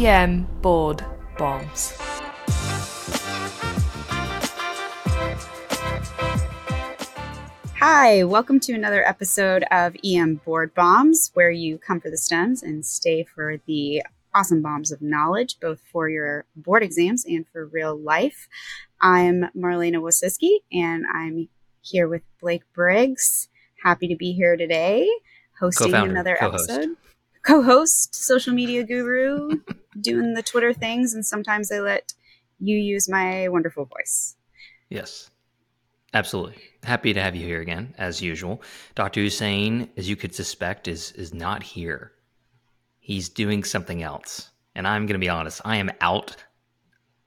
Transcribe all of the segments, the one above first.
EM board bombs. Hi, welcome to another episode of EM Board Bombs, where you come for the stems and stay for the awesome bombs of knowledge, both for your board exams and for real life. I'm Marlena Wosiski, and I'm here with Blake Briggs. Happy to be here today, hosting Co-founder, another co-host. episode. Co-host, social media guru, doing the Twitter things, and sometimes I let you use my wonderful voice. Yes, absolutely. Happy to have you here again, as usual. Dr. Husain, as you could suspect, is is not here. He's doing something else. And I'm going to be honest, I am out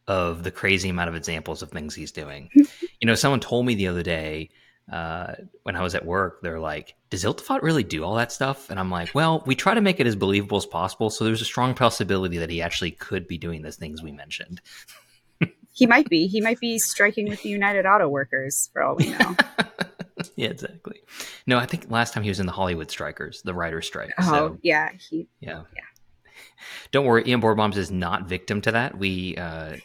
of the crazy amount of examples of things he's doing. you know, someone told me the other day uh, when I was at work, they're like, does Iltifat really do all that stuff? And I'm like, well, we try to make it as believable as possible. So there's a strong possibility that he actually could be doing the things we mentioned. He might be. He might be striking with the United Auto Workers, for all we know. yeah, exactly. No, I think last time he was in the Hollywood Strikers, the writer's strike. Oh, so, yeah. He, yeah. yeah. Don't worry, EM Board Bombs is not victim to that. We uh,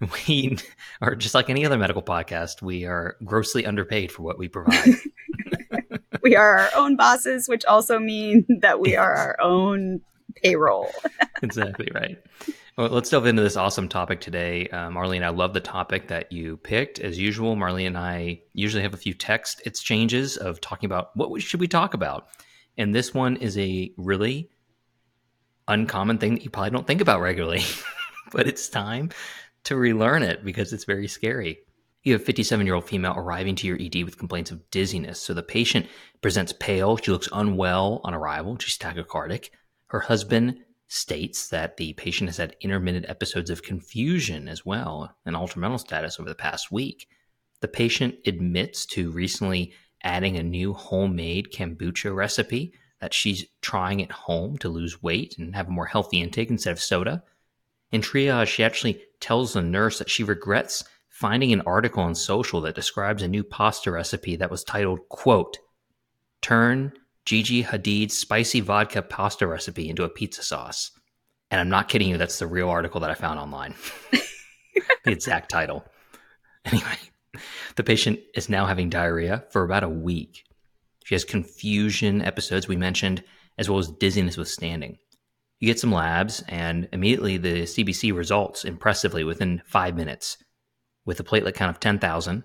we are just like any other medical podcast. We are grossly underpaid for what we provide. we are our own bosses, which also mean that we are our own payroll. exactly right. Well, let's delve into this awesome topic today. Uh, Marlena, I love the topic that you picked. As usual, Marlena and I usually have a few text exchanges of talking about what should we talk about. And this one is a really uncommon thing that you probably don't think about regularly, but it's time to relearn it because it's very scary. You have a 57 year old female arriving to your ED with complaints of dizziness. So the patient presents pale. She looks unwell on arrival. She's tachycardic. Her husband states that the patient has had intermittent episodes of confusion as well and altered mental status over the past week. The patient admits to recently adding a new homemade kombucha recipe that she's trying at home to lose weight and have a more healthy intake instead of soda. In triage, she actually tells the nurse that she regrets finding an article on social that describes a new pasta recipe that was titled, quote, Turn Gigi Hadid's spicy vodka pasta recipe into a pizza sauce. And I'm not kidding you, that's the real article that I found online. the exact title. Anyway, the patient is now having diarrhea for about a week. She has confusion episodes we mentioned, as well as dizziness with standing. You get some labs, and immediately the CBC results impressively within five minutes with a platelet count of 10,000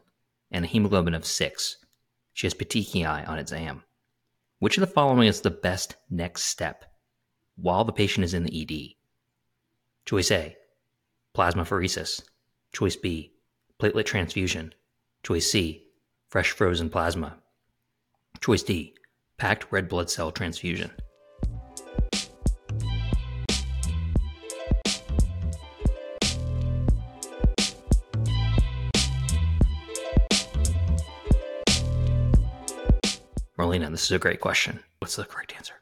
and a hemoglobin of 6. She has petechiae on exam. Which of the following is the best next step while the patient is in the ED? Choice A, plasmapheresis. Choice B, platelet transfusion. Choice C, fresh frozen plasma. Choice D, packed red blood cell transfusion. Marlena, this is a great question. What's the correct answer?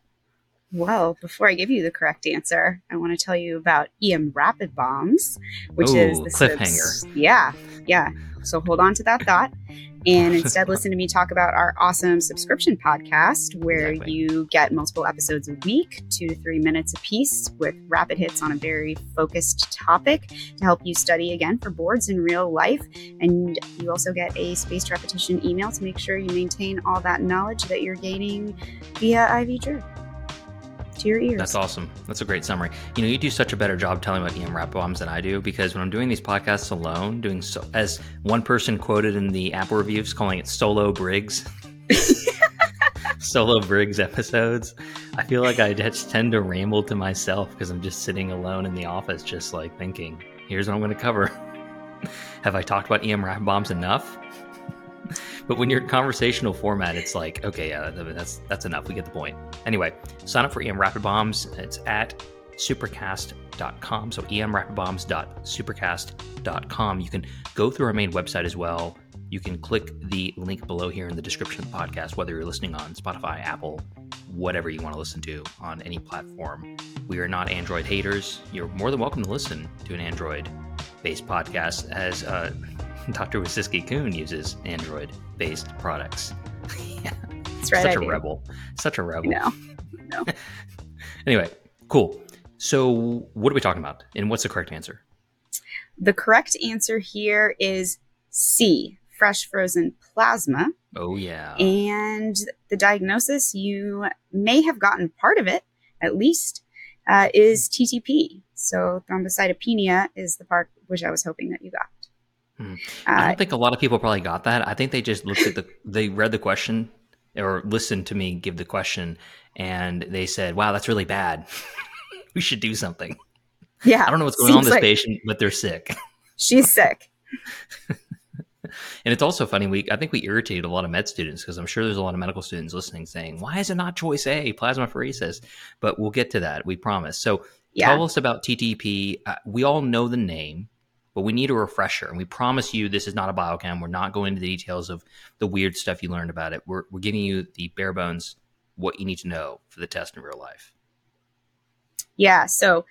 Well, before I give you the correct answer, I want to tell you about EM Rapid Bombs, which Ooh, is the cliffhanger. subs- yeah, yeah. So hold on to that thought, and instead listen to me talk about our awesome subscription podcast, where Exactly. you get multiple episodes a week, two to three minutes a piece, with rapid hits on a very focused topic to help you study again for boards in real life. And you also get a spaced repetition email to make sure you maintain all that knowledge that you're gaining via IV drip to your ears. That's awesome. That's a great summary. You know, you do such a better job telling about EM rap bombs than I do because when I'm doing these podcasts alone, doing so as one person quoted in the Apple reviews, calling it solo Briggs. solo Briggs episodes. I feel like I just tend to ramble to myself because I'm just sitting alone in the office, just like thinking, here's what I'm going to cover. Have I talked about EM rap bombs enough? But when you're in conversational format, it's like, okay, yeah, that's that's enough. We get the point. Anyway, sign up for EM Rapid Bombs. It's at supercast.com. So emrapidbombs.supercast.com. You can go through our main website as well. You can click the link below here in the description of the podcast, whether you're listening on Spotify, Apple, whatever you want to listen to on any platform. We are not Android haters. You're more than welcome to listen to an Android based podcast as uh, Dr. Wosiski Kuhn uses Android based products. yeah. That's right. Such I a do. rebel. Such a rebel. No, no. Anyway, cool. So, what are we talking about? And what's the correct answer? The correct answer here is C, fresh frozen plasma. Oh, yeah. And the diagnosis, you may have gotten part of it, at least, uh, is TTP. So thrombocytopenia is the part which I was hoping that you got. Hmm. I Uh, don't think a lot of people probably got that. I think they just looked at the, they read the question or listened to me give the question and they said, wow, that's really bad. we should do something. yeah. I don't know what's going on with this like patient, but they're sick. She's sick. And it's also funny. We I think we irritated a lot of med students because I'm sure there's a lot of medical students listening saying, "Why is it not choice A, plasma plasmapheresis?" But we'll get to that. We promise. So Yeah. tell us about TTP. Uh, we all know the name, but we need a refresher. And we promise you, this is not a biochem. We're not going into the details of the weird stuff you learned about it. We're we're giving you the bare bones, what you need to know for the test in real life. Yeah. So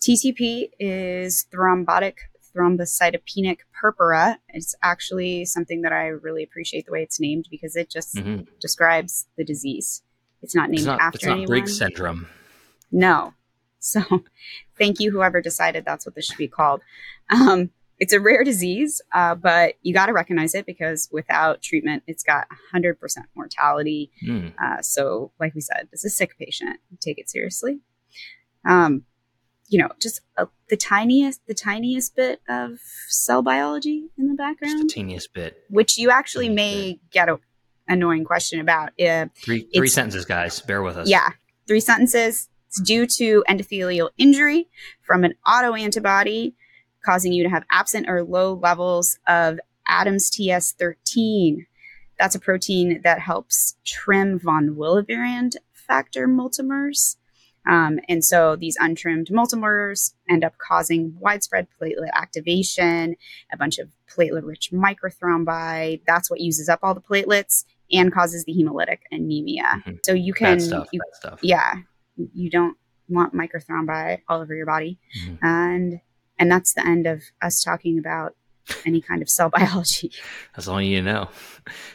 TTP is thrombotic thrombocytopenic purpura. It's actually something that I really appreciate the way it's named because it just Mhm. describes the disease. It's not named It's not after it's not anyone. Briggs syndrome. No. So thank you, whoever decided that's what this should be called. Um, it's a rare disease, uh, but you got to recognize it because without treatment, it's got 100% mortality. Mm. Uh, so, like we said, this is a sick patient. Take it seriously. Um, you know, just uh the tiniest, the tiniest bit of cell biology in the Just the background, teeniest bit. which you actually may get an annoying question about. Three three sentences, guys. Bear with us. yeah, three sentences. It's due to endothelial injury from an autoantibody causing you to have absent or low levels of ADAMTS13. That's a protein that helps trim von Willebrand factor multimers. Um, and so these untrimmed multimers end up causing widespread platelet activation, a bunch of platelet rich microthrombi. That's what uses up all the platelets and causes the hemolytic anemia. Mhm. So you can, stuff. you, yeah, you don't want microthrombi all over your body. Mhm. And and that's the end of us talking about any kind of cell biology. That's all you need to know.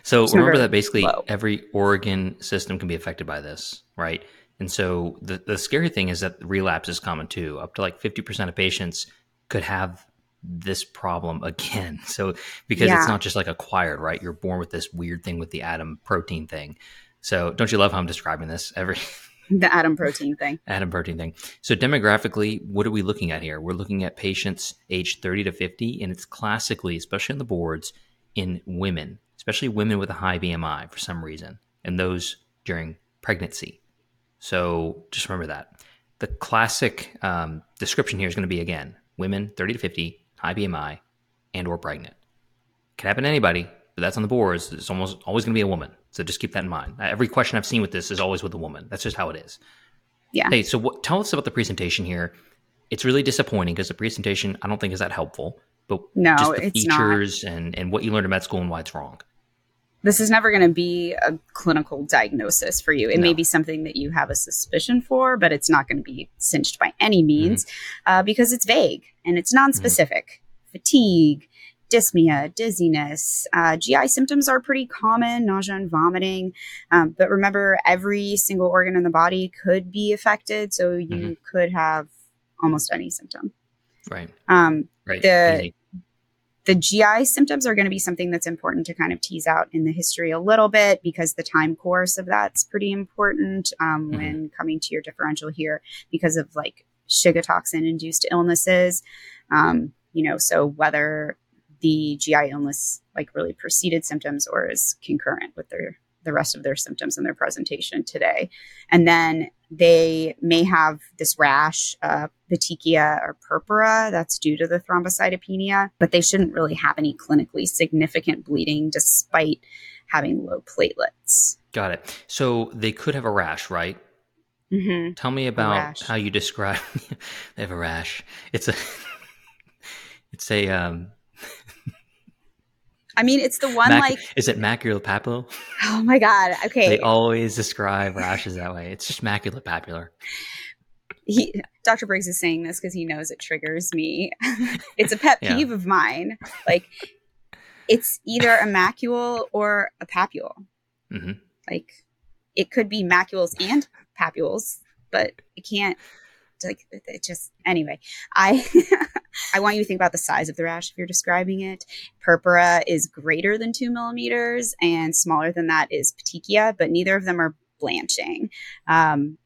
So remember that basically low. every organ system can be affected by this, right? And so the, the scary thing is that relapse is common too. Up to like 50% of patients could have this problem again. So because Yeah. it's not just like acquired, right? You're born with this weird thing with the atom protein thing. So don't you love how I'm describing this? Every the atom protein thing. atom protein thing. So demographically, what are we looking at here? We're looking at patients aged 30 to 50, and it's classically, especially on the boards, in women, especially women with a high BMI for some reason, and those during pregnancy. So just remember that. The classic um, description here is going to be again women 30 to 50, high BMI, and or pregnant. Can happen to anybody, but that's on the boards. It's almost always going to be a woman. So just keep that in mind. Every question I've seen with this is always with a woman. That's just how it is. Yeah. Hey, so what, tell us about the presentation here. It's really disappointing because the presentation I don't think is that helpful. But No, just the it's not. features and and what you learned in med school and why it's wrong. This is never going to be a clinical diagnosis for you. It may be something that you have a suspicion for, but it's not going to be cinched by any means Mm-hmm. uh, because it's vague and it's non-specific. Fatigue, dyspnea, dizziness, uh, GI symptoms are pretty common, nausea and vomiting. Um, but remember, every single organ in the body could be affected, so you Mm-hmm. could have almost any symptom. Right. Um, Right. The- Easy. the GI symptoms are going to be something that's important to kind of tease out in the history a little bit because the time course of that's pretty important um, Mhm. when coming to your differential here because of like Shiga toxin induced illnesses. Um, you know, so whether the GI illness like really preceded symptoms or is concurrent with their the rest of their symptoms in their presentation today. And then they may have this rash, uh, petechia or purpura that's due to the thrombocytopenia, but they shouldn't really have any clinically significant bleeding despite having low platelets. Got it. So they could have a rash, right? Mm-hmm. Tell me about how you describe. they have a rash. It's a. it's a. Um, I mean, it's the one mac- like, is it maculopapular? oh my God. Okay. They always describe rashes that way. It's just maculopapular. he, Dr. Briggs is saying this because he knows it triggers me. it's a pet Yeah. peeve of mine. Like, it's either a macule or a papule. hmm Like, it could be macules and papules, but it can't like it just anyway. I I want you to think about the size of the rash if you're describing it. Purpura is greater than two millimeters, and smaller than that is petechia, but neither of them are blanching. Um,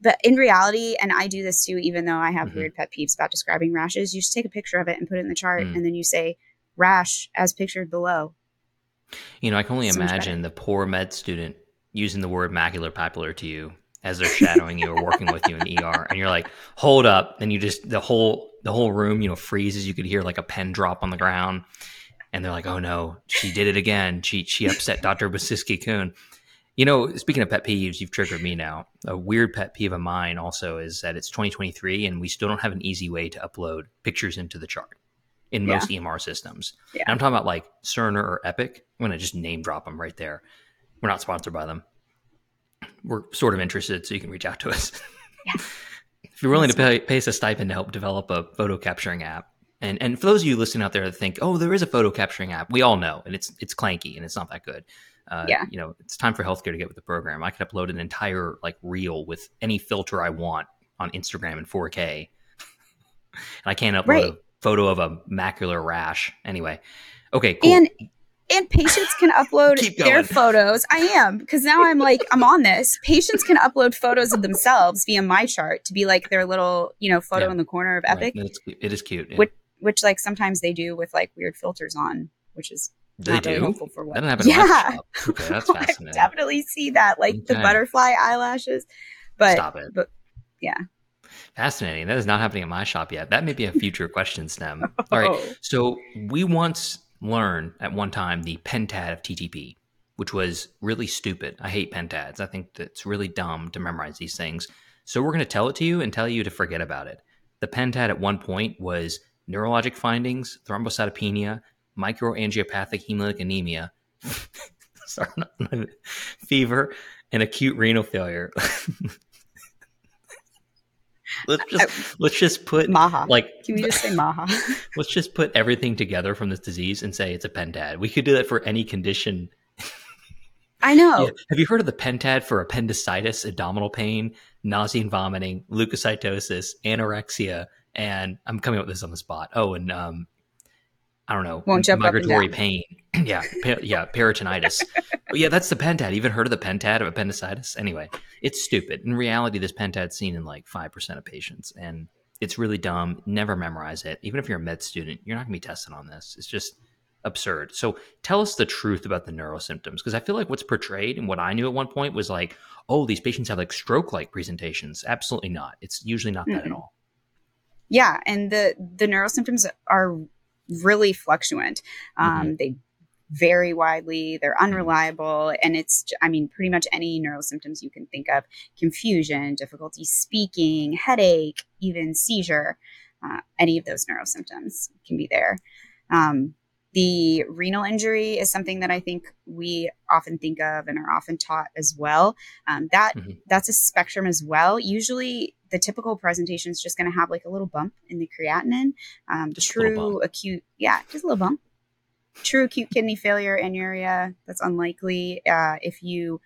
but in reality, and I do this too, even though I have mm-hmm. weird pet peeves about describing rashes, you just take a picture of it and put it in the chart, mm. and then you say rash as pictured below. You know, I can only so imagine the poor med student using the word macular papular to you as they're shadowing you or working with you in ER, and you're like, "Hold up!" and you just the whole the whole room, you know, freezes. You could hear like a pen drop on the ground, and they're like, "Oh no, she did it again. She she upset Dr. Wosiski Kuhn." You know, speaking of pet peeves, you've triggered me now. A weird pet peeve of mine also is that it's 2023 and we still don't have an easy way to upload pictures into the chart in most yeah. EMR systems. Yeah. I'm talking about like Cerner or Epic. I'm going to just name drop them right there. We're not sponsored by them. We're sort of interested, so you can reach out to us. Yeah. if you're willing That's to pay, pay us a stipend to help develop a photo capturing app, and and for those of you listening out there that think, oh, there is a photo capturing app, we all know, and it's it's clanky and it's not that good. Uh, yeah. You know, it's time for healthcare to get with the program. I could upload an entire like reel with any filter I want on Instagram in 4K, and I can't upload right. a photo of a macular rash. Anyway, okay, cool. And and patients can upload their photos. I am because now I'm like I'm on this. Patients can upload photos of themselves via my chart to be like their little you know photo yeah. in the corner of Epic. Right. It's, it is cute. Yeah. Which, which like sometimes they do with like weird filters on, which is they do. Really helpful for what. That happen yeah. Okay, that's fascinating. I definitely see that, like okay. the butterfly eyelashes. But stop it. But yeah. Fascinating. That is not happening at my shop yet. That may be a future question, STEM. All right. Oh. So we once learned at one time the pentad of TTP, which was really stupid. I hate pentads. I think that's really dumb to memorize these things. So we're going to tell it to you and tell you to forget about it. The pentad at one point was neurologic findings, thrombocytopenia, microangiopathic hemolytic anemia, sorry, fever, and acute renal failure. let's just let's just put Maha. Like, can we just say Maha? let's just put everything together from this disease and say it's a pentad. We could do that for any condition. I know. Yeah. Have you heard of the pentad for appendicitis, abdominal pain, nausea and vomiting, leukocytosis, anorexia, and I'm coming up with this on the spot. Oh, and um, I don't know, Won't jump migratory pain. yeah, pa- yeah, peritonitis. Yeah, that's the pentad. Even heard of the pentad of appendicitis? Anyway, it's stupid. In reality, this pentad's seen in like five percent of patients, and it's really dumb. Never memorize it. Even if you're a med student, you're not going to be tested on this. It's just absurd. So tell us the truth about the neuro symptoms, because I feel like what's portrayed and what I knew at one point was like, oh, these patients have like stroke-like presentations. Absolutely not. It's usually not that mm-hmm. at all. Yeah, and the the neuro symptoms are really fluctuant. Um, mm-hmm. They vary widely, they're unreliable, and it's, I mean, pretty much any neural symptoms you can think of confusion, difficulty speaking, headache, even seizure. Uh, any of those neural symptoms can be there. Um, the renal injury is something that I think we often think of and are often taught as well. Um, that mm-hmm. that's a spectrum as well. Usually, the typical presentation is just going to have like a little bump in the creatinine. Um, true acute, yeah, just a little bump. True acute kidney failure anuria, that's unlikely. Uh, if you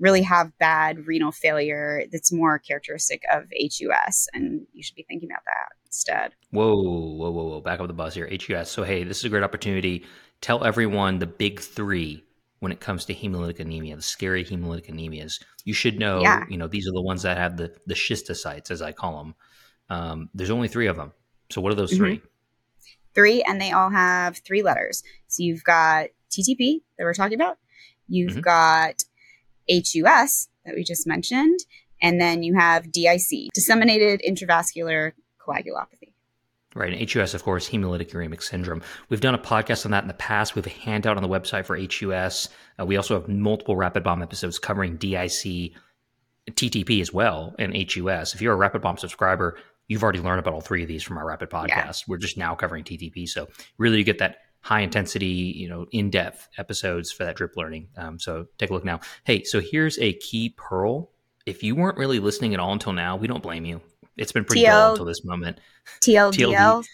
really have bad renal failure, that's more characteristic of HUS, and you should be thinking about that instead. Whoa, whoa, whoa, whoa! Back up the bus here. HUS. So hey, this is a great opportunity. Tell everyone the big three when it comes to hemolytic anemia, the scary hemolytic anemias. You should know, yeah. you know, these are the ones that have the the schistocytes, as I call them. Um, there's only three of them. So what are those mm-hmm. three? Three, and they all have three letters. So you've got TTP that we're talking about. You've mm-hmm. got HUS that we just mentioned, and then you have DIC, disseminated intravascular coagulopathy. Right. And HUS, of course, hemolytic uremic syndrome. We've done a podcast on that in the past. We have a handout on the website for HUS. Uh, we also have multiple Rapid Bomb episodes covering DIC, TTP as well, and HUS. If you're a Rapid Bomb subscriber, you've already learned about all three of these from our Rapid podcast. Yeah. We're just now covering TTP. So really, you get that high intensity, you know, in depth episodes for that drip learning. Um, so take a look now. Hey, so here's a key pearl. If you weren't really listening at all until now, we don't blame you. It's been pretty TL, dull until this moment. TLDL.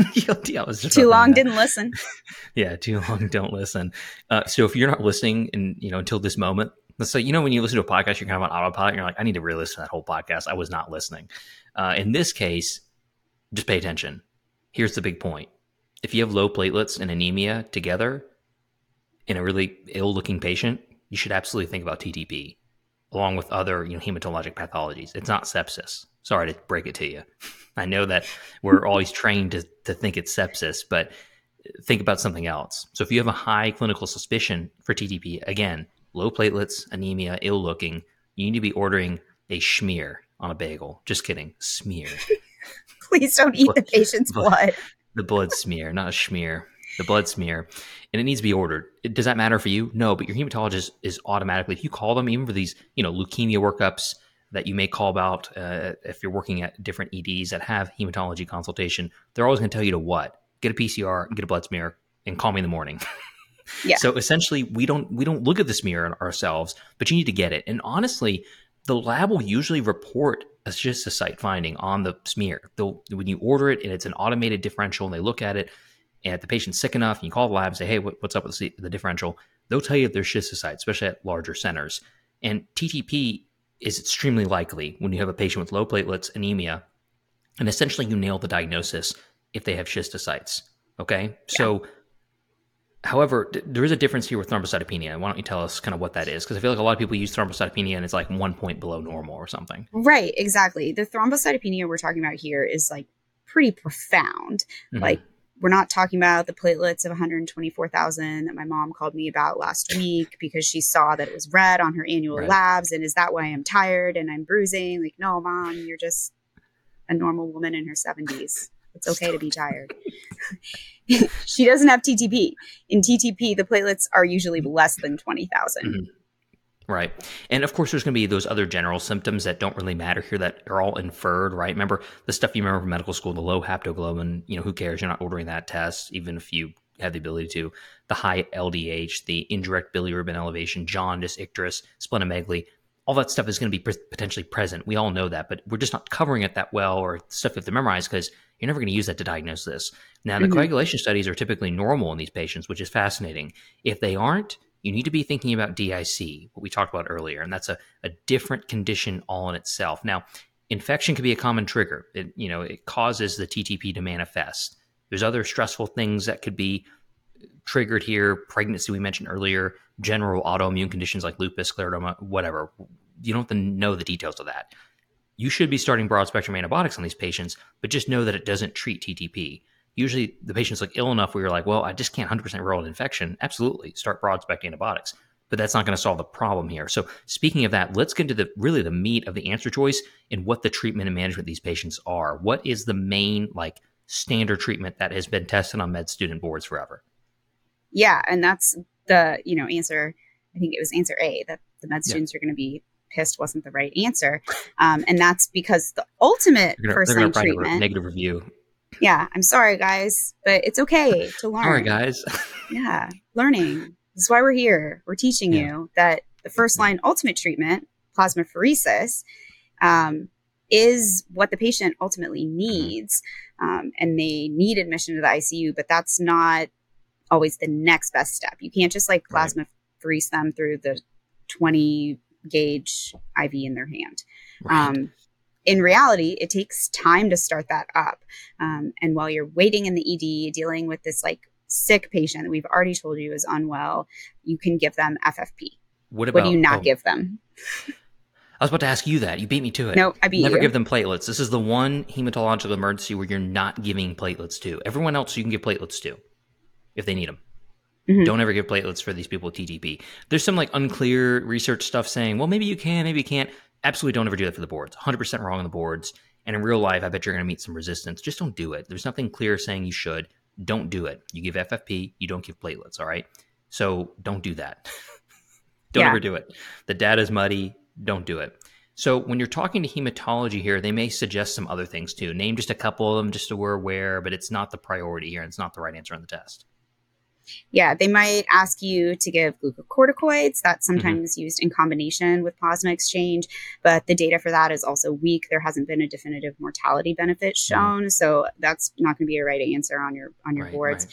TLDL too long. That. Didn't listen. yeah, too long. Don't listen. Uh, so if you're not listening, and you know until this moment, let's say you know when you listen to a podcast, you're kind of on autopilot. And you're like, I need to really listen to that whole podcast. I was not listening. Uh, in this case, just pay attention. Here's the big point: if you have low platelets and anemia together in a really ill-looking patient, you should absolutely think about TTP, along with other you know hematologic pathologies. It's not sepsis. Sorry to break it to you. I know that we're always trained to, to think it's sepsis, but think about something else. So if you have a high clinical suspicion for TTP, again, low platelets, anemia, ill looking, you need to be ordering a schmear on a bagel. Just kidding. Smear. Please don't eat the patient's blood. The blood smear, not a schmear. The blood smear. And it needs to be ordered. It, does that matter for you? No, but your hematologist is automatically, if you call them, even for these, you know, leukemia workups that you may call about, uh, if you're working at different EDs that have hematology consultation, they're always going to tell you to what? Get a PCR, get a blood smear, and call me in the morning. Yeah. So essentially, we don't we don't look at the smear ourselves, but you need to get it. And honestly, the lab will usually report a schistocyte finding on the smear. They'll, when you order it and it's an automated differential, and they look at it, and if the patient's sick enough, and you call the lab and say, "Hey, what, what's up with the, the differential?" They'll tell you if there's schistocytes, especially at larger centers. And TTP is extremely likely when you have a patient with low platelets, anemia, and essentially you nail the diagnosis if they have schistocytes. Okay, yeah. so However, there is a difference here with thrombocytopenia. Why don't you tell us kind of what that is? Because I feel like a lot of people use thrombocytopenia and it's like one point below normal or something. Right, exactly. The thrombocytopenia we're talking about here is like pretty profound. Mm-hmm. Like we're not talking about the platelets of 124,000 that my mom called me about last week because she saw that it was red on her annual right. labs. And is that why I'm tired and I'm bruising? Like, no, mom, you're just a normal woman in her 70s. It's okay to be tired. she doesn't have TTP. In TTP, the platelets are usually less than 20,000. Mm-hmm. Right. And of course, there's going to be those other general symptoms that don't really matter here that are all inferred, right? Remember the stuff you remember from medical school, the low haptoglobin, you know, who cares? You're not ordering that test, even if you have the ability to. The high LDH, the indirect bilirubin elevation, jaundice, icterus, splenomegaly, all that stuff is going to be potentially present. We all know that, but we're just not covering it that well or stuff you have to memorize because you're never going to use that to diagnose this. Now, the mm-hmm. coagulation studies are typically normal in these patients, which is fascinating. If they aren't, you need to be thinking about DIC, what we talked about earlier, and that's a, a different condition all in itself. Now, infection can be a common trigger. It, you know, it causes the TTP to manifest. There's other stressful things that could be triggered here. Pregnancy, we mentioned earlier, general autoimmune conditions like lupus, scleroderma, whatever. You don't have to know the details of that you should be starting broad spectrum antibiotics on these patients, but just know that it doesn't treat TTP. Usually the patient's look ill enough where you're like, well, I just can't 100% rule out infection. Absolutely, start broad spectrum antibiotics. But that's not going to solve the problem here. So speaking of that, let's get into the really the meat of the answer choice and what the treatment and management of these patients are. What is the main like standard treatment that has been tested on med student boards forever? Yeah, and that's the you know answer. I think it was answer A that the med students yeah. are going to be pissed wasn't the right answer. Um, and that's because the ultimate gonna, first line treatment. negative review. Yeah, I'm sorry, guys, but it's okay to learn. All right, guys. yeah, learning. This is why we're here. We're teaching yeah. you that the first line ultimate treatment, plasmapheresis, um, is what the patient ultimately mm-hmm. needs. Um, and they need admission to the ICU, but that's not always the next best step. You can't just like plasma freeze them through the 20 gauge IV in their hand. Right. Um, in reality, it takes time to start that up. Um, and while you're waiting in the ED, dealing with this like sick patient that we've already told you is unwell, you can give them FFP. What, about, what do you not oh, give them? I was about to ask you that. You beat me to it. No, I beat Never you. give them platelets. This is the one hematological emergency where you're not giving platelets to. Everyone else you can give platelets to if they need them. Mm-hmm. Don't ever give platelets for these people with TTP. There's some like unclear research stuff saying, well, maybe you can, maybe you can't. Absolutely don't ever do that for the boards. 100% wrong on the boards. And in real life, I bet you're going to meet some resistance. Just don't do it. There's nothing clear saying you should. Don't do it. You give FFP, you don't give platelets. All right. So don't do that. don't yeah. ever do it. The data is muddy. Don't do it. So when you're talking to hematology here, they may suggest some other things too. Name just a couple of them just so we're aware, but it's not the priority here. And it's not the right answer on the test. Yeah, they might ask you to give glucocorticoids. That's mm-hmm. sometimes mm-hmm. used in combination with plasma exchange, but the data for that is also weak. There hasn't been a definitive mortality benefit mm-hmm. shown, mm-hmm. so that's not going to be a right answer on your on your right, boards.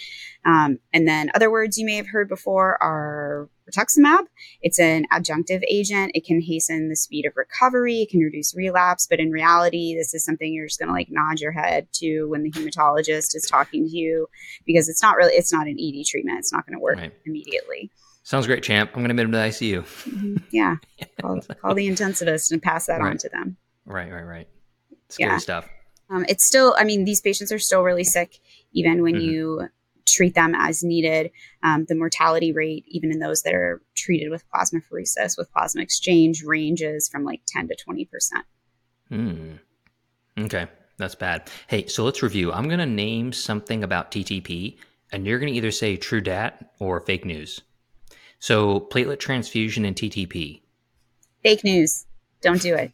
Right. Um, and then other words you may have heard before are rituximab. It's an adjunctive agent. It can hasten the speed of recovery. It can reduce relapse. But in reality, this is something you're just going to like nod your head to when the hematologist is talking to you because it's not really, it's not an ED treatment. It's not going to work right. immediately. Sounds great, champ. I'm going to admit him to the ICU. Mm-hmm. Yeah. call, call, the intensivist and pass that right. on to them. Right, right, right. Scary yeah. stuff. Um, it's still, I mean, these patients are still really sick, even when mm-hmm. you treat them as needed. Um, the mortality rate, even in those that are treated with plasmapheresis, with plasma exchange, ranges from like 10 to 20%. Mm. Okay, that's bad. Hey, so let's review. I'm going to name something about TTP, and you're going to either say true dat or fake news. So, platelet transfusion and TTP. Fake news. Don't do it.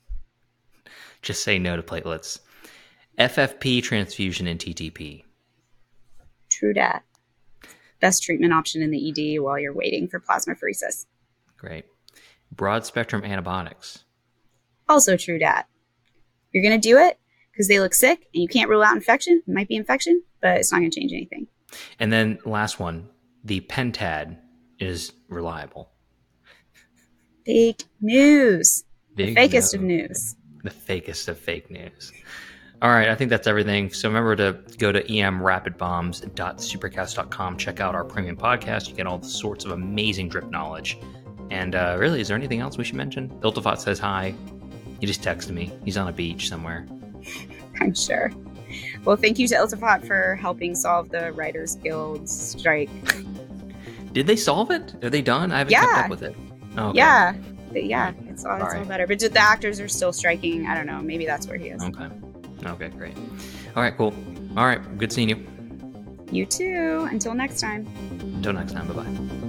Just say no to platelets. FFP transfusion and TTP. True dat. Best treatment option in the ED while you're waiting for plasmapheresis. Great. Broad spectrum antibiotics. Also true dat. You're going to do it because they look sick and you can't rule out infection. It might be infection, but it's not going to change anything. And then last one, the pentad is reliable. Fake news. Big the fakest of news. The fakest of fake news. All right, I think that's everything. So remember to go to emrapidbombs.supercast.com, check out our premium podcast. You get all sorts of amazing drip knowledge. And uh, really, is there anything else we should mention? Iltifat says hi. He just texted me. He's on a beach somewhere. I'm sure. Well, thank you to Iltifat for helping solve the Writers Guild strike. Did they solve it? Are they done? I haven't yeah. kept up with it. Oh, okay. Yeah. Yeah, it's all, it's right. all better. But the actors are still striking. I don't know. Maybe that's where he is. Okay. Okay, great. All right, cool. All right, good seeing you. You too. Until next time. Until next time. Bye bye.